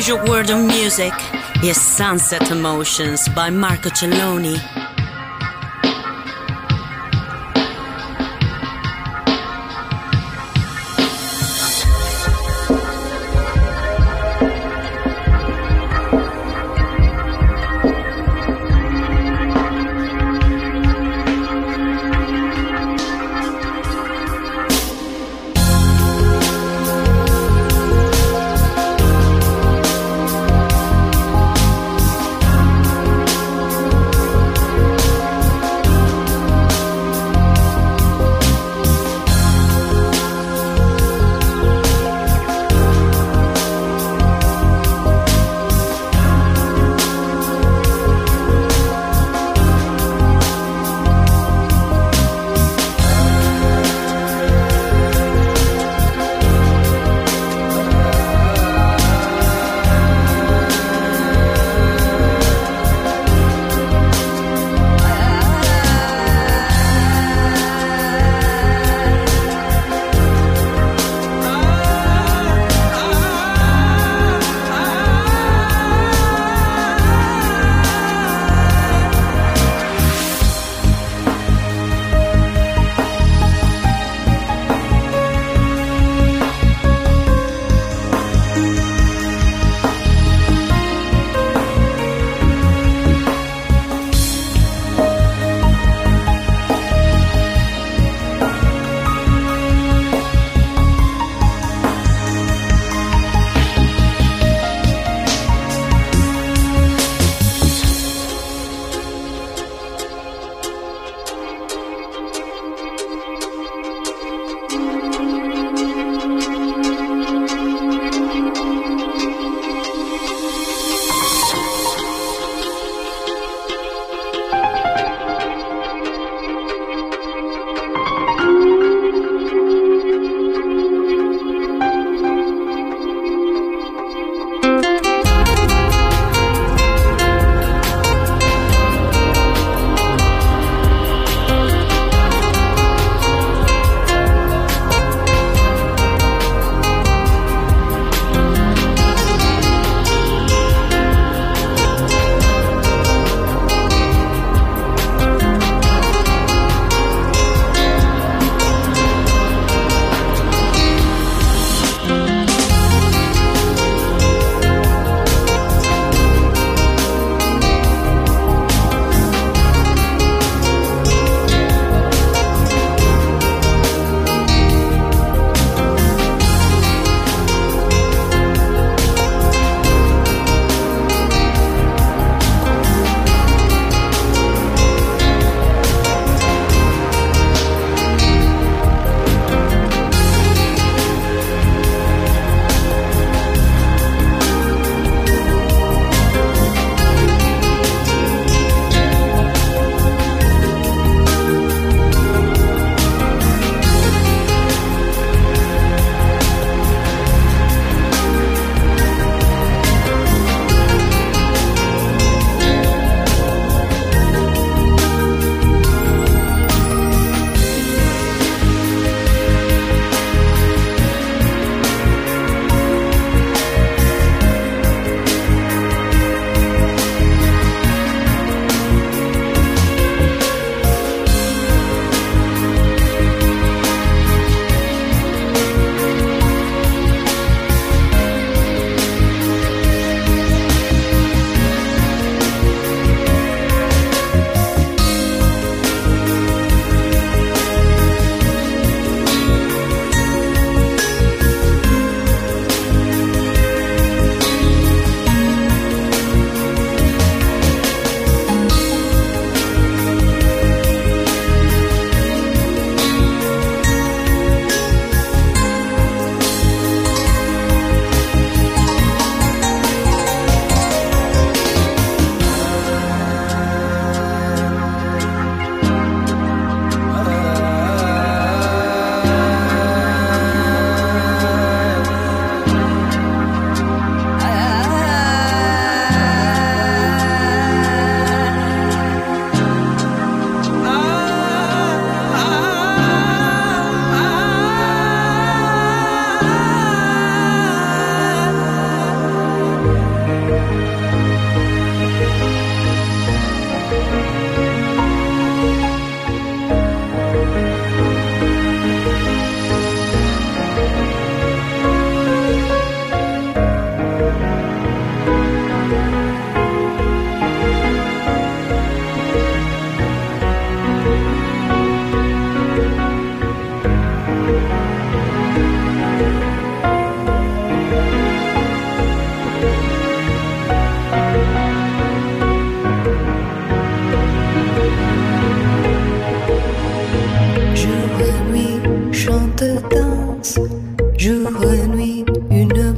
Pleasure word of music is Sunset Emotions by Marco Celloni.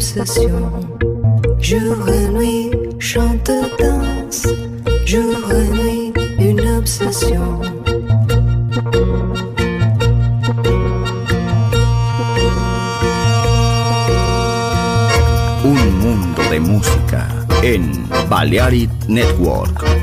obsession. Jour et nuit, chante, danse. Jour et nuit, une obsession. Un mundo de música en Balearic Network.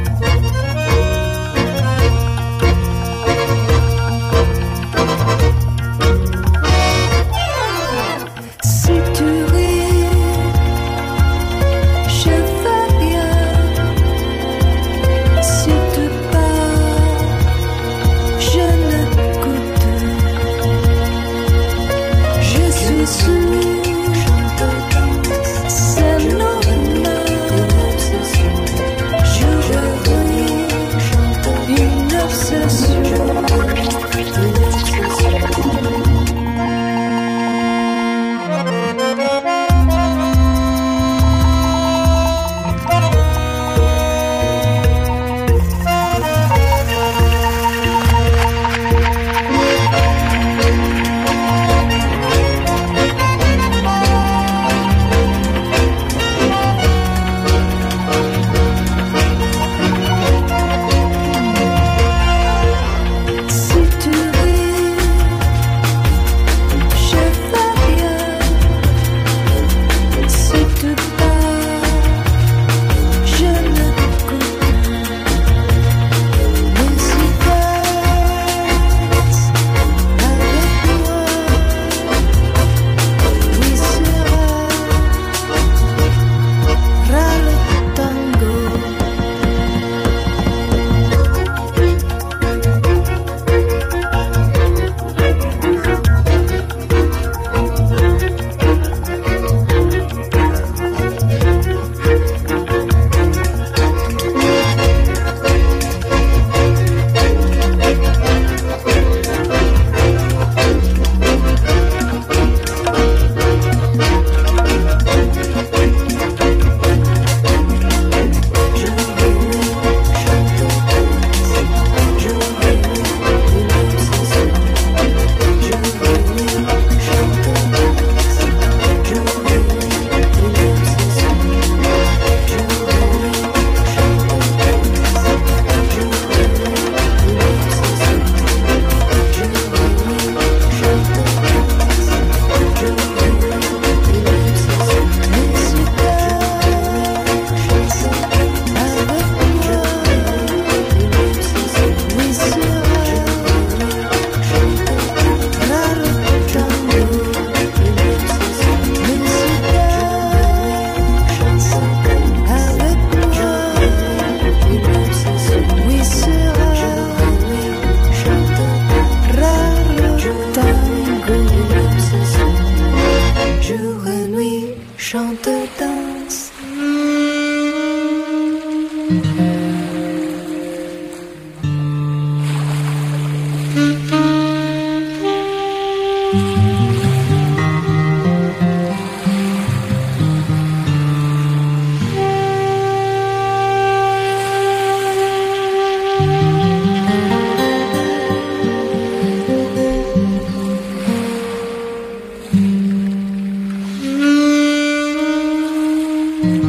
Mm-hmm.